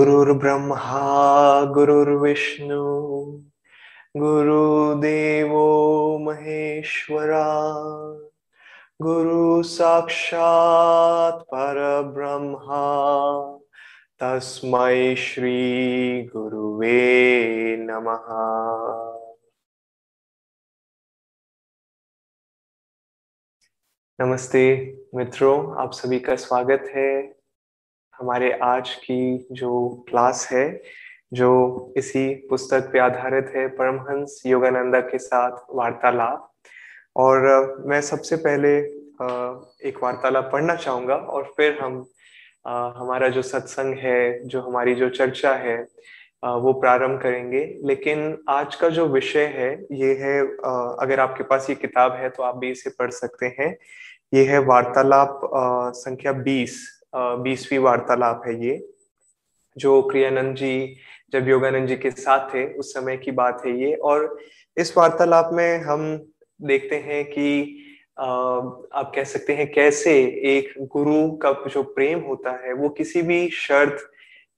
गुरुर्ब्रह्मा, गुरुर्विष्णु, गुरुदेवो महेश्वरा गुरु साक्षात् परब्रह्मा, तस्मै श्री गुरुवे नमः। नमस्ते मित्रों, आप सभी का स्वागत है। हमारे आज की जो क्लास है, जो इसी पुस्तक पे आधारित है, परमहंस योगानंदा के साथ वार्तालाप। और मैं सबसे पहले एक वार्तालाप पढ़ना चाहूँगा और फिर हम हमारा जो सत्संग है, जो हमारी जो चर्चा है वो प्रारंभ करेंगे। लेकिन आज का जो विषय है, ये है अगर आपके पास ये किताब है तो आप भी इसे पढ़ सकते हैं। ये है वार्तालाप संख्या बीस। बीसवीं वार्तालाप है ये, जो क्रियानंद जी, जब योगानंद जी के साथ थे, उस समय की बात है ये। और इस वार्तालाप में हम देखते हैं कि आप कह सकते हैं कैसे एक गुरु का जो प्रेम होता है, वो किसी भी शर्त,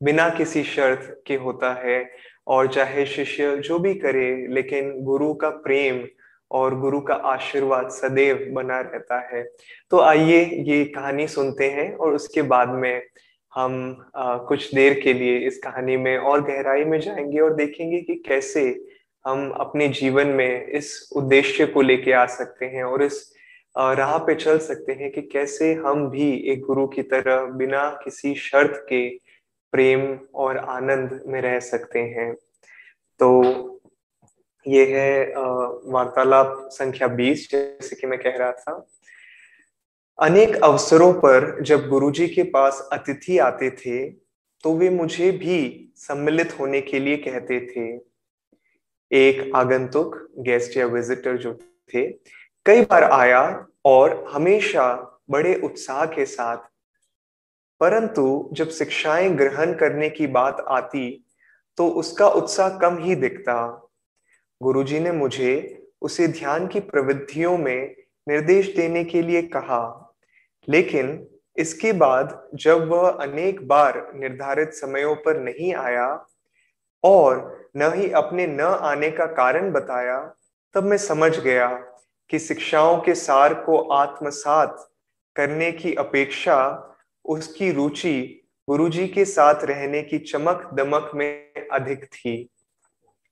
बिना किसी शर्त के होता है। और चाहे शिष्य जो भी करे, लेकिन गुरु का प्रेम और गुरु का आशीर्वाद सदैव बना रहता है। तो आइए ये कहानी सुनते हैं और उसके बाद में हम आ, कुछ देर के लिए इस कहानी में और गहराई में जाएँगे और देखेंगे कि कैसे हम अपने जीवन में इस उद्देश्य को लेके आ सकते हैं और इस राह पे चल सकते हैं कि कैसे हम भी एक गुरु की तरह बिना किसी शर्त के प्रेम और आनंद में रह सकते हैं। तो ये है वार्तालाप संख्या 20 जैसे कि मैं कह रहा था। अनेक अवसरों पर जब गुरुजी के पास अतिथि आते थे तो वे मुझे भी सम्मिलित होने के लिए कहते थे। एक आगंतुक, गेस्ट या विजिटर जो थे, कई बार आया और हमेशा बड़े उत्साह के साथ, परंतु जब शिक्षाएँ ग्रहण करने की बात आती तो उसका उत्साह कम ही दिखता। गुरुजी ने मुझे उसे ध्यान की प्रवृत्तियों में निर्देश देने के लिए कहा। लेकिन इसके बाद जब वह अनेक बार निर्धारित समयों पर नहीं आया और न ही अपने न आने का कारण बताया, तब मैं समझ गया कि शिक्षाओं के सार को आत्मसात करने की अपेक्षा उसकी रुचि गुरुजी के साथ रहने की चमक दमक में अधिक थी।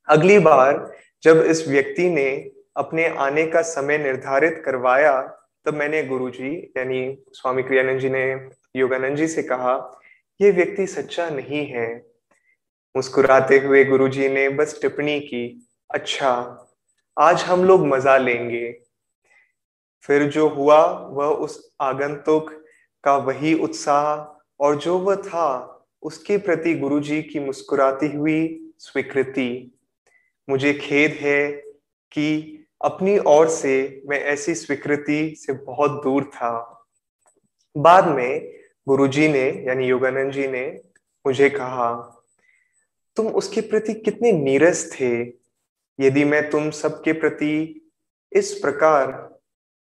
अगली बार जब इस व्यक्ति ने अपने आने का समय निर्धारित करवाया, तब मैंने गुरुजी, यानी स्वामी क्रियानंद जी ने योगानंद जी से कहा यह व्यक्ति सच्चा नहीं है। मुस्कुराते हुए गुरुजी ने बस टिप्पणी की अच्छा आज हम लोग मज़ा लेंगे। फिर जो हुआ, वह उस आगंतुक का वही उत्साह और जो वह था, उसके प्रति गुरुजी की मुस्कुराती हुई स्वीकृति। मुझे खेद है कि अपनी ओर से मैं ऐसी स्वीकृति से बहुत दूर था। बाद में गुरुजी ने यानी योगानंद जी ने मुझे कहा तुम उसके प्रति कितने नीरस थे। यदि मैं तुम सबके प्रति इस प्रकार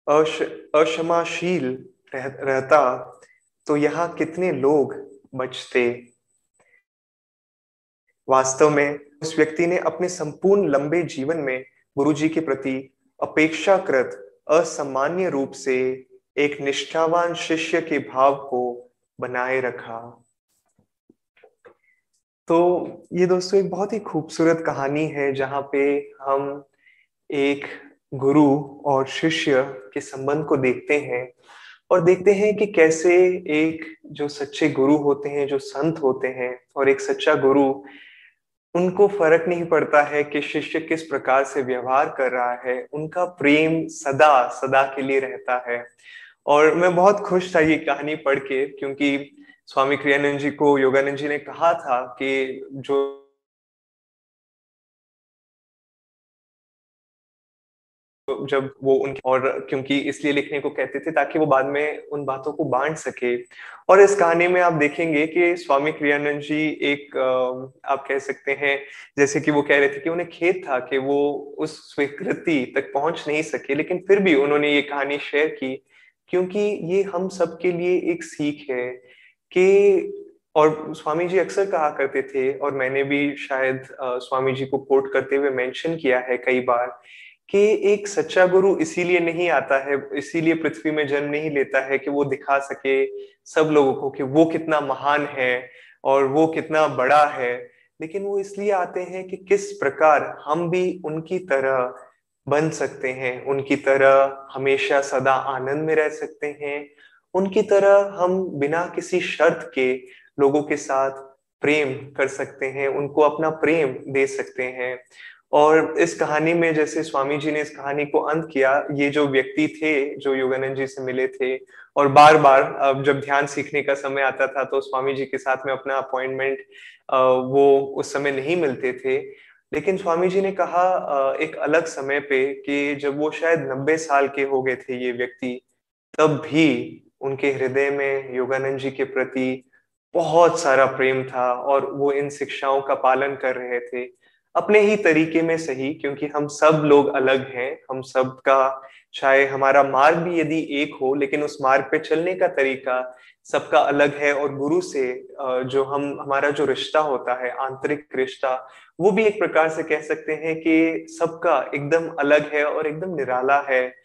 अश, अक्षमाशील रह, रहता तो यहाँ कितने लोग बचते? वास्तव में उस व्यक्ति ने अपने संपूर्ण लंबे जीवन में गुरु जी के प्रति अपेक्षाकृत असामान्य रूप से एक निष्ठावान शिष्य के भाव को बनाए रखा। तो ये दोस्तों एक बहुत ही खूबसूरत कहानी है जहाँ पे हम एक गुरु और शिष्य के संबंध को देखते हैं और देखते हैं कि कैसे एक जो सच्चे गुरु होते हैं, जो संत होते हैं और एक सच्चा गुरु उनको फ़र्क नहीं पड़ता है कि शिष्य किस प्रकार से व्यवहार कर रहा है, उनका प्रेम सदा सदा के लिए रहता है। और मैं बहुत खुश था ये कहानी पढ़ के, क्योंकि स्वामी क्रियानंद जी को योगानंद जी ने कहा था कि जो जब वो उनके और क्योंकि इसलिए लिखने को कहते थे ताकि वो बाद में उन बातों को बांट सके। और इस कहानी में आप देखेंगे कि स्वामी क्रियानंद जी एक आप कह सकते हैं, जैसे कि वो कह रहे थे कि उन्हें खेद था कि वो उस स्वीकृति तक पहुँच नहीं सके, लेकिन फिर भी उन्होंने ये कहानी शेयर की क्योंकि ये हम सबके लिए एक सीख है कि और स्वामी जी अक्सर कहा करते थे और मैंने भी शायद स्वामी जी को कोट करते हुए मेंशन किया है कई बार कि एक सच्चा गुरु इसीलिए नहीं आता है, इसीलिए पृथ्वी में जन्म नहीं लेता है कि वो दिखा सके सब लोगों को कि वो कितना महान है और वो कितना बड़ा है। लेकिन वो इसलिए आते हैं कि किस प्रकार हम भी उनकी तरह बन सकते हैं, उनकी तरह हमेशा सदा आनंद में रह सकते हैं, उनकी तरह हम बिना किसी शर्त के लोगों के साथ प्रेम कर सकते हैं, उनको अपना प्रेम दे सकते हैं। और इस कहानी में जैसे स्वामी जी ने इस कहानी को अंत किया, ये जो व्यक्ति थे, जो योगानंद जी से मिले थे, और बार बार अब जब ध्यान सीखने का समय आता था तो स्वामी जी के साथ में अपना अपॉइंटमेंट वो उस समय नहीं मिलते थे। लेकिन स्वामी जी ने कहा एक अलग समय पे कि जब वो शायद नब्बे साल के हो गए थे ये व्यक्ति, तब भी उनके हृदय में योगानंद जी के प्रति बहुत सारा प्रेम था और वो इन शिक्षाओं का पालन कर रहे थे। अपने ही तरीके में सही, क्योंकि हम सब लोग अलग हैं, हम सब का, चाहे हमारा मार्ग भी यदि एक हो, लेकिन उस मार्ग पे चलने का तरीका सबका अलग है और गुरु से जो हम, हमारा जो रिश्ता होता है, आंतरिक रिश्ता, वो भी एक प्रकार से कह सकते हैं कि सबका एकदम अलग है और एकदम निराला है।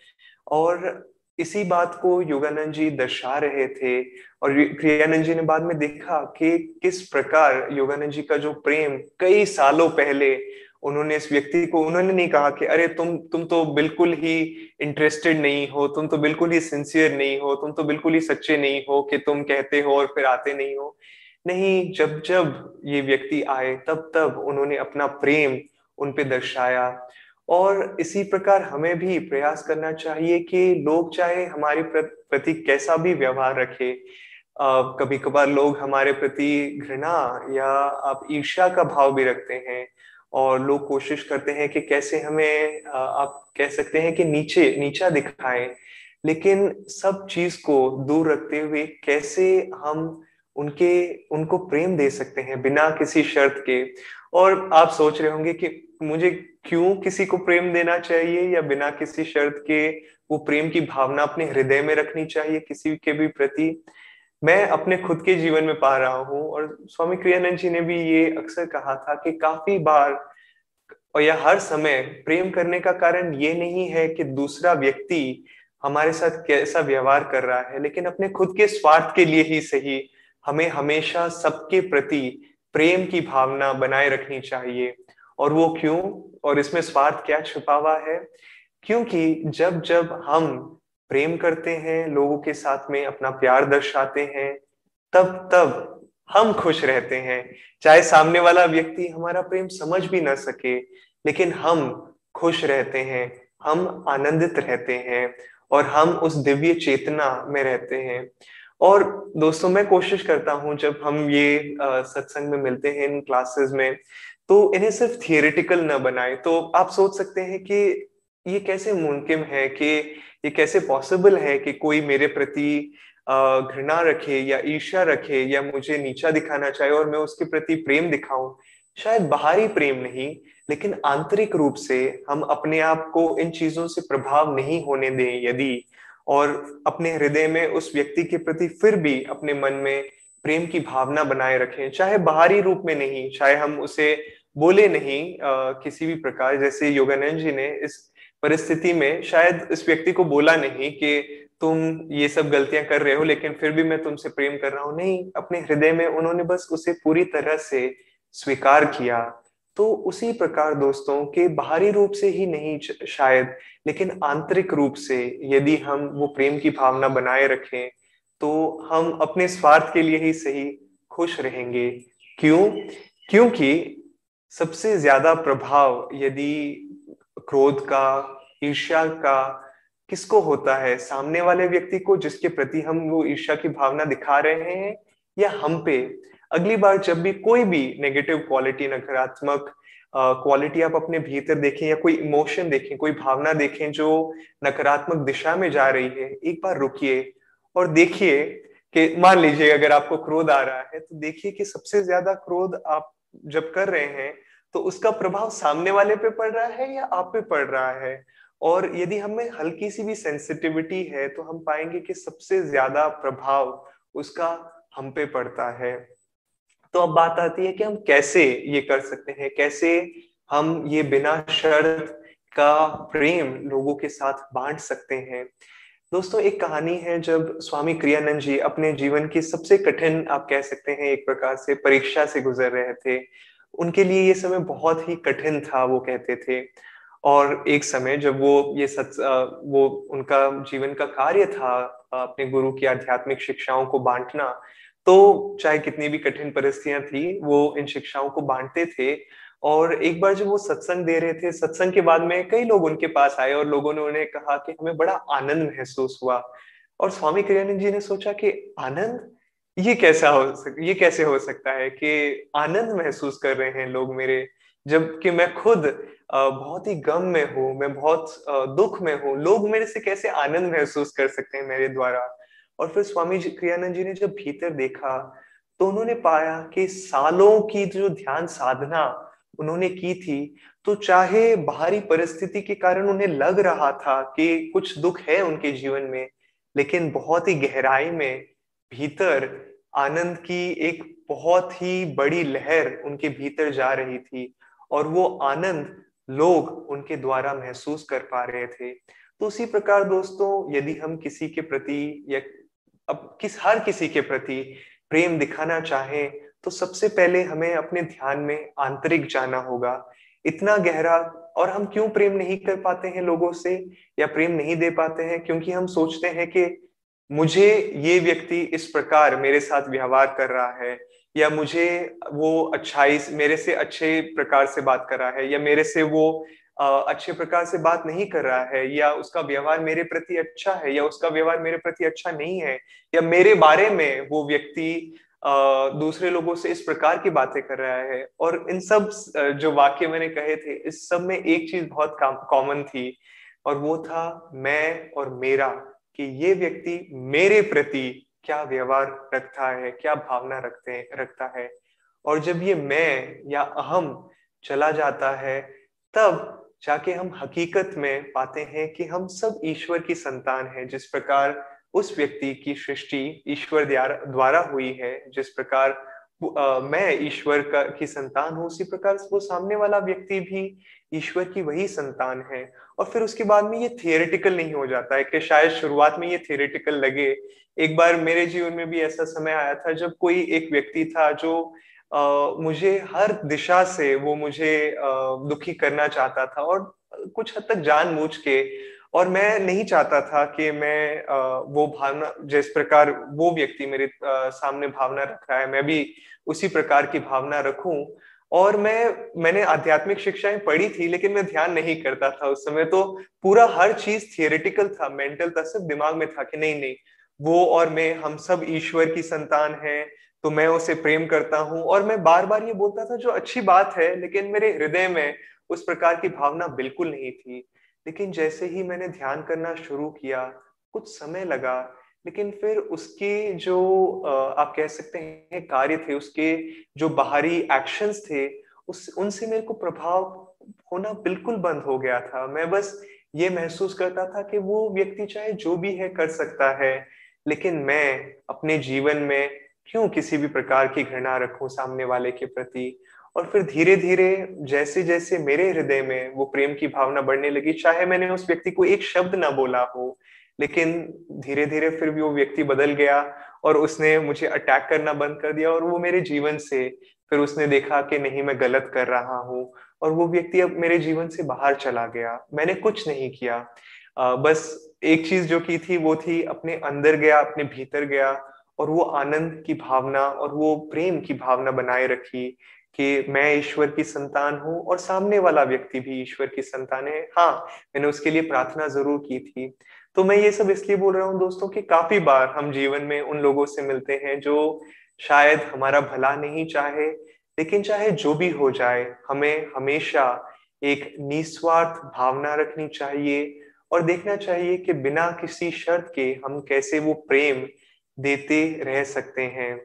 और इसी बात को योगानंद जी दर्शा रहे थे और क्रियानंद जी ने बाद में देखा कि किस प्रकार योगानंद जी का जो प्रेम कई सालों पहले उन्होंने इस व्यक्ति को, उन्होंने नहीं कहा कि अरे तुम तुम तो बिल्कुल ही इंटरेस्टेड नहीं हो, तुम तो बिल्कुल ही सिंसियर नहीं हो, तुम तो बिल्कुल ही सच्चे नहीं हो कि तुम कहते हो और फिर आते नहीं हो। नहीं, जब जब ये व्यक्ति आए, तब तब उन्होंने अपना प्रेम उन पे दर्शाया। और इसी प्रकार हमें भी प्रयास करना चाहिए कि लोग चाहे हमारे प्रति कैसा भी व्यवहार रखे। कभी कभार लोग हमारे प्रति घृणा या आप ईर्ष्या का भाव भी रखते हैं और लोग कोशिश करते हैं कि कैसे हमें आप कह सकते हैं कि नीचे, नीचा दिखाएँ। लेकिन सब चीज़ को दूर रखते हुए कैसे हम उनके, उनको प्रेम दे सकते हैं बिना किसी शर्त के। और आप सोच रहे होंगे कि मुझे क्यों किसी को प्रेम देना चाहिए या बिना किसी शर्त के वो प्रेम की भावना अपने हृदय में रखनी चाहिए किसी के भी प्रति? मैं अपने खुद के जीवन में पा रहा हूँ और स्वामी क्रियानंद जी ने भी ये अक्सर कहा था कि काफ़ी बार और या हर समय प्रेम करने का कारण ये नहीं है कि दूसरा व्यक्ति हमारे साथ कैसा व्यवहार कर रहा है, लेकिन अपने खुद के स्वार्थ के लिए ही सही हमें हमेशा सबके प्रति प्रेम की भावना बनाए रखनी चाहिए। और वो क्यों? और इसमें स्वार्थ क्या छुपा हुआ है? क्योंकि जब जब हम प्रेम करते हैं, लोगों के साथ में अपना प्यार दर्शाते हैं, तब तब हम खुश रहते हैं। चाहे सामने वाला व्यक्ति हमारा प्रेम समझ भी ना सके, लेकिन हम खुश रहते हैं, हम आनंदित रहते हैं, और हम उस दिव्य चेतना में रहते हैं। और दोस्तों, मैं कोशिश करता हूँ, जब हम ये सत्संग में मिलते हैं, इन क्लासेस में तो इन्हें सिर्फ़ थियोरिटिकल न बनाए। तो आप सोच सकते हैं कि ये कैसे मुमकिन है कि, ये कैसे पॉसिबल है कि कोई मेरे प्रति घृणा रखे या ईर्ष्या रखे या मुझे नीचा दिखाना चाहे और मैं उसके प्रति प्रेम दिखाऊँ। शायद बाहरी प्रेम नहीं, लेकिन आंतरिक रूप से हम अपने आप को इन चीज़ों से प्रभाव नहीं होने दें। यदि और अपने हृदय में उस व्यक्ति के प्रति फिर भी अपने मन में प्रेम की भावना बनाए रखें। चाहे बाहरी रूप में नहीं चाहे हम उसे बोले नहीं आ, किसी भी प्रकार। जैसे योगानंद जी ने इस परिस्थिति में शायद इस व्यक्ति को बोला नहीं कि तुम ये सब गलतियाँ कर रहे हो लेकिन फिर भी मैं तुमसे प्रेम कर रहा हूँ। नहीं अपने हृदय में उन्होंने बस उसे पूरी तरह से स्वीकार किया। तो उसी प्रकार दोस्तों के बाहरी रूप से ही नहीं शायद, लेकिन आंतरिक रूप से यदि हम वो प्रेम की भावना बनाए रखें तो हम अपने स्वार्थ के लिए ही सही खुश रहेंगे। क्यों? क्योंकि सबसे ज़्यादा प्रभाव यदि क्रोध का, ईर्ष्या का किसको होता है? सामने वाले व्यक्ति को जिसके प्रति हम वो ईर्ष्या की भावना दिखा रहे हैं या हम पे? अगली बार जब भी कोई भी नेगेटिव क्वालिटी नकारात्मक क्वालिटी आप अपने भीतर देखें या कोई इमोशन देखें, कोई भावना देखें जो नकारात्मक दिशा में जा रही है, एक बार रुकिए और देखिए कि मान लीजिए अगर आपको क्रोध आ रहा है तो देखिए कि सबसे ज़्यादा क्रोध आप जब कर रहे हैं तो उसका प्रभाव सामने वाले पे पड़ रहा है या आप पे पड़ रहा है? और यदि हमें हल्की सी भी सेंसिटिविटी है तो हम पाएँगे कि सबसे ज़्यादा प्रभाव उसका हम पे पड़ता है। तो अब बात आती है कि हम कैसे ये कर सकते हैं, कैसे हम ये बिना शर्त का प्रेम लोगों के साथ बांट सकते हैं। दोस्तों, एक कहानी है जब स्वामी क्रियानंद जी अपने जीवन की सबसे कठिन, आप कह सकते हैं, एक प्रकार से परीक्षा से गुजर रहे थे। उनके लिए ये समय बहुत ही कठिन था, वो कहते थे। और एक समय जब वो ये सच वो उनका जीवन का कार्य था, अपने गुरु की आध्यात्मिक शिक्षाओं को बांटना तो चाहे कितनी भी कठिन परिस्थितियाँ थी, वो इन शिक्षाओं को बांटते थे और एक बार जब वो सत्संग दे रहे थे, सत्संग के बाद में कई लोग उनके पास आए और लोगों ने उन्हें कहा कि हमें बड़ा आनंद महसूस हुआ। और स्वामी क्रियानंद जी ने सोचा कि आनंद? ये कैसा हो सक, ये कैसे हो सकता है कि आनंद महसूस कर रहे हैं लोग मेरे? जबकि मैं खुद बहुत ही गम में हूँ, मैं बहुत दुख में हूँ। लोग मेरे से कैसे आनंद महसूस कर सकते हैं मेरे द्वारा? और फिर स्वामी जी क्रियानंद जी ने जब भीतर देखा तो उन्होंने पाया कि सालों की जो ध्यान साधना उन्होंने की थी तो चाहे बाहरी परिस्थिति के कारण उन्हें लग रहा था कि कुछ दुख है उनके जीवन में, लेकिन बहुत ही गहराई में भीतर आनंद की एक बहुत ही बड़ी लहर उनके भीतर जा रही थी और वो आनंद लोग उनके द्वारा महसूस कर पा रहे थे। तो उसी प्रकार दोस्तों, यदि हम किसी के प्रति या अब किस, हर किसी के प्रति प्रेम दिखाना चाहें तो सबसे पहले हमें अपने ध्यान में आंतरिक जाना होगा। इतना गहरा, और हम क्यों प्रेम नहीं कर पाते हैं लोगों से, या प्रेम नहीं दे पाते हैं, क्योंकि हम सोचते हैं कि मुझे ये व्यक्ति इस प्रकार मेरे साथ व्यवहार कर रहा है, या मुझे वो अच्छाई मेरे से अच्छे प्रकार से बात कर रहा है, या मेरे से वो अच्छे प्रकार से बात नहीं कर रहा है, या उसका व्यवहार मेरे प्रति अच्छा है, या उसका व्यवहार मेरे प्रति अच्छा नहीं है, या मेरे बारे में वो व्यक्ति दूसरे लोगों से इस प्रकार की बातें कर रहा है, और इन सब जो वाक्य मैंने कहे थे, इस सब में एक चीज़ बहुत कॉमन थी, और वो था मैं और मेरा, कि ये व्यक्ति मेरे प्रति क्या व्यवहार रखता है, क्या भावना रखते, रखता है, और जब ये मैं या अहम चला जाता है, तब जाके हम हकीकत में पाते हैं कि हम सब ईश्वर की संतान हैं, जिस प्रकार उस व्यक्ति की सृष्टि ईश्वर द्वारा हुई है, जिस प्रकार मैं ईश्वर का, की संतान हूँ, उसी प्रकार वो सामने वाला व्यक्ति भी ईश्वर की वही संतान है। और फिर उसके बाद में ये थियोरिटिकल नहीं हो जाता है कि शायद शुरुआत में ये थियोरिटिकल लगे। एक बार मेरे जीवन में भी ऐसा समय आया था जब कोई एक व्यक्ति था जो मुझे हर दिशा से वो मुझे आ, दुखी करना चाहता था और कुछ हद तक जान मूझ के और मैं नहीं चाहता था कि मैं वो भावना जिस प्रकार वो व्यक्ति मेरे सामने भावना रख रहा है मैं भी उसी प्रकार की भावना रखूँ। और मैं मैंने आध्यात्मिक शिक्षाएँ पढ़ी थी लेकिन मैं ध्यान नहीं करता था उस समय तो पूरा हर चीज़ थियोरिटिकल था मेंटल था सिर्फ़ दिमाग में था कि नहीं नहीं वो और मैं हम सब ईश्वर की संतान हैं तो मैं उसे प्रेम करता हूँ। और मैं बार बार ये बोलता था, जो अच्छी बात है, लेकिन मेरे हृदय में उस प्रकार की भावना बिल्कुल नहीं थी। लेकिन जैसे ही मैंने ध्यान करना शुरू किया, कुछ समय लगा, लेकिन फिर उसके जो आप कह सकते हैं, कार्य थे, उसके जो बाहरी एक्शंस थे, उस, उनसे मेरे को प्रभाव होना बिल्कुल बंद हो गया था। मैं बस ये महसूस करता था कि वो व्यक्ति चाहे जो भी है, कर सकता है। लेकिन मैं अपने जीवन में क्यों किसी भी प्रकार की घृणा रखूँ सामने वाले के प्रति? और फिर धीरे धीरे जैसे जैसे मेरे हृदय में वो प्रेम की भावना बढ़ने लगी चाहे मैंने उस व्यक्ति को एक शब्द ना बोला हो लेकिन धीरे धीरे फिर भी वो व्यक्ति बदल गया और उसने मुझे अटैक करना बंद कर दिया और वो मेरे जीवन से फिर उसने देखा कि नहीं मैं गलत कर रहा हूँ और वो व्यक्ति अब मेरे जीवन से बाहर चला गया। मैंने कुछ नहीं किया। आ, बस एक चीज़ जो की थी वो थी अपने अंदर गया अपने भीतर गया और वो आनंद की भावना और वो प्रेम की भावना बनाए रखी कि मैं ईश्वर की संतान हूँ और सामने वाला व्यक्ति भी ईश्वर की संतान है। हाँ मैंने उसके लिए प्रार्थना ज़रूर की थी। तो मैं ये सब इसलिए बोल रहा हूँ दोस्तों कि काफ़ी बार हम जीवन में उन लोगों से मिलते हैं जो शायद हमारा भला नहीं चाहे, लेकिन चाहे जो भी हो जाए, हमें हमेशा एक निस्वार्थ भावना रखनी चाहिए और देखना चाहिए कि बिना किसी शर्त के हम कैसे वो प्रेम देते रह सकते हैं।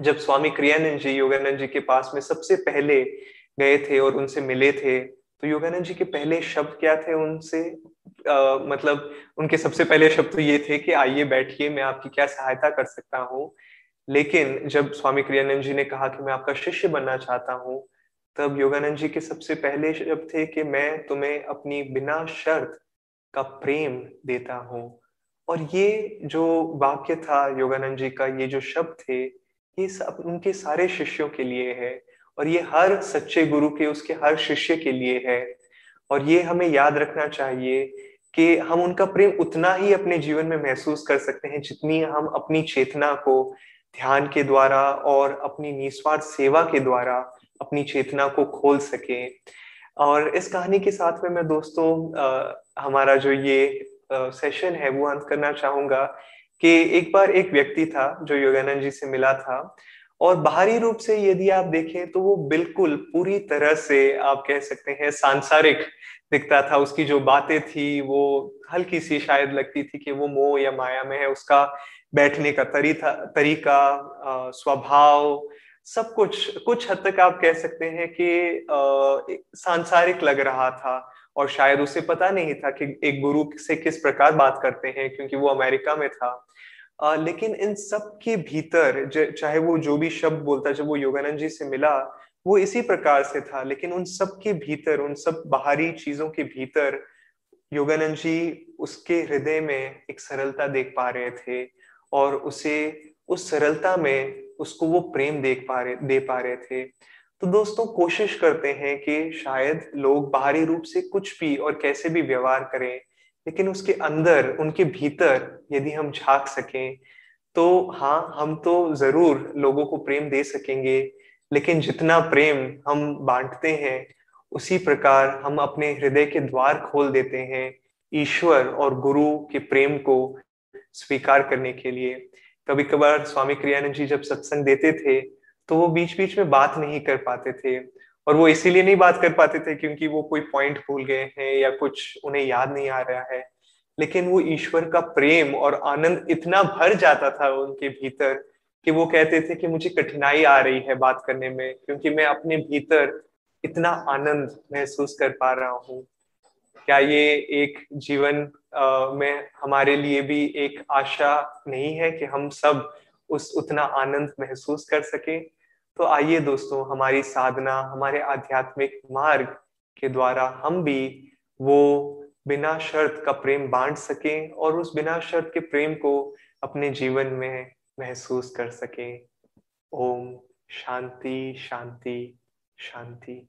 जब स्वामी क्रियानंद जी योगानंद जी के पास में सबसे पहले गए थे और उनसे मिले थे तो योगानंद जी के पहले शब्द क्या थे उनसे? आ, मतलब उनके सबसे पहले शब्द तो ये थे कि आइए बैठिए मैं आपकी क्या सहायता कर सकता हूँ? लेकिन जब स्वामी क्रियानंद जी ने कहा कि मैं आपका शिष्य बनना चाहता हूँ तब योगानंद जी के सबसे पहले शब्द थे कि मैं तुम्हें अपनी बिना शर्त का प्रेम देता हूँ। और ये जो वाक्य था योगानंद जी का ये जो शब्द थे ये सब उनके सारे शिष्यों के लिए है। और ये हर सच्चे गुरु के उसके हर शिष्य के लिए है। और ये हमें याद रखना चाहिए कि हम उनका प्रेम उतना ही अपने जीवन में महसूस कर सकते हैं जितनी हम अपनी चेतना को ध्यान के द्वारा और अपनी निस्वार्थ सेवा के द्वारा अपनी चेतना को खोल सके। और इस कहानी के साथ में मैं दोस्तों आ, हमारा जो ये सेशन है, वो अंत करना चाहूँगा कि एक बार एक व्यक्ति था जो योगानंद जी से मिला था और बाहरी रूप से यदि आप देखें तो वो बिल्कुल पूरी तरह से आप कह सकते हैं सांसारिक दिखता था। उसकी जो बातें थी, वो हल्की सी शायद लगती थी कि वो मोह या माया में है। उसका बैठने का तरीका तरीका स्वभाव, सब कुछ कुछ हद तक आप कह सकते हैं कि सांसारिक लग रहा था। और शायद उसे पता नहीं था कि एक गुरु से किस प्रकार बात करते हैं क्योंकि वो अमेरिका में था। आ, लेकिन इन सब के भीतर चाहे वो जो भी शब्द बोलता जब वो योगानंद जी से मिला वो इसी प्रकार से था। लेकिन उन सब के भीतर उन सब बाहरी चीज़ों के भीतर योगानंद जी उसके हृदय में एक सरलता देख पा रहे थे और उसे उस सरलता में उसको वो प्रेम देख पा रहे दे पा रहे थे। तो दोस्तों, कोशिश करते हैं कि शायद लोग बाहरी रूप से कुछ भी और कैसे भी व्यवहार करें, लेकिन उसके अंदर, उनके भीतर यदि हम झाँक सकें तो हाँ हम तो ज़रूर लोगों को प्रेम दे सकेंगे, लेकिन जितना प्रेम हम बांटते हैं, उसी प्रकार हम अपने हृदय के द्वार खोल देते हैं ईश्वर और गुरु के प्रेम को स्वीकार करने के लिए। कभी कभार स्वामी क्रियानंद जी जब सत्संग देते थे तो वो बीच बीच में बात नहीं कर पाते थे और वो इसीलिए नहीं बात कर पाते थे क्योंकि वो कोई पॉइंट भूल गए हैं या कुछ उन्हें याद नहीं आ रहा है। लेकिन वो ईश्वर का प्रेम और आनंद इतना भर जाता था उनके भीतर कि वो कहते थे कि मुझे कठिनाई आ रही है बात करने में क्योंकि मैं अपने भीतर इतना आनंद महसूस कर पा रहा हूँ। क्या ये एक जीवन में हमारे लिए भी एक आशा नहीं है कि हम सब उस, उतना आनंद महसूस कर सके? तो आइए दोस्तों, हमारी साधना, हमारे आध्यात्मिक मार्ग के द्वारा हम भी वो बिना शर्त का प्रेम बांट सकें और उस बिना शर्त के प्रेम को अपने जीवन में महसूस कर सकें। ओम शांति शांति शांति।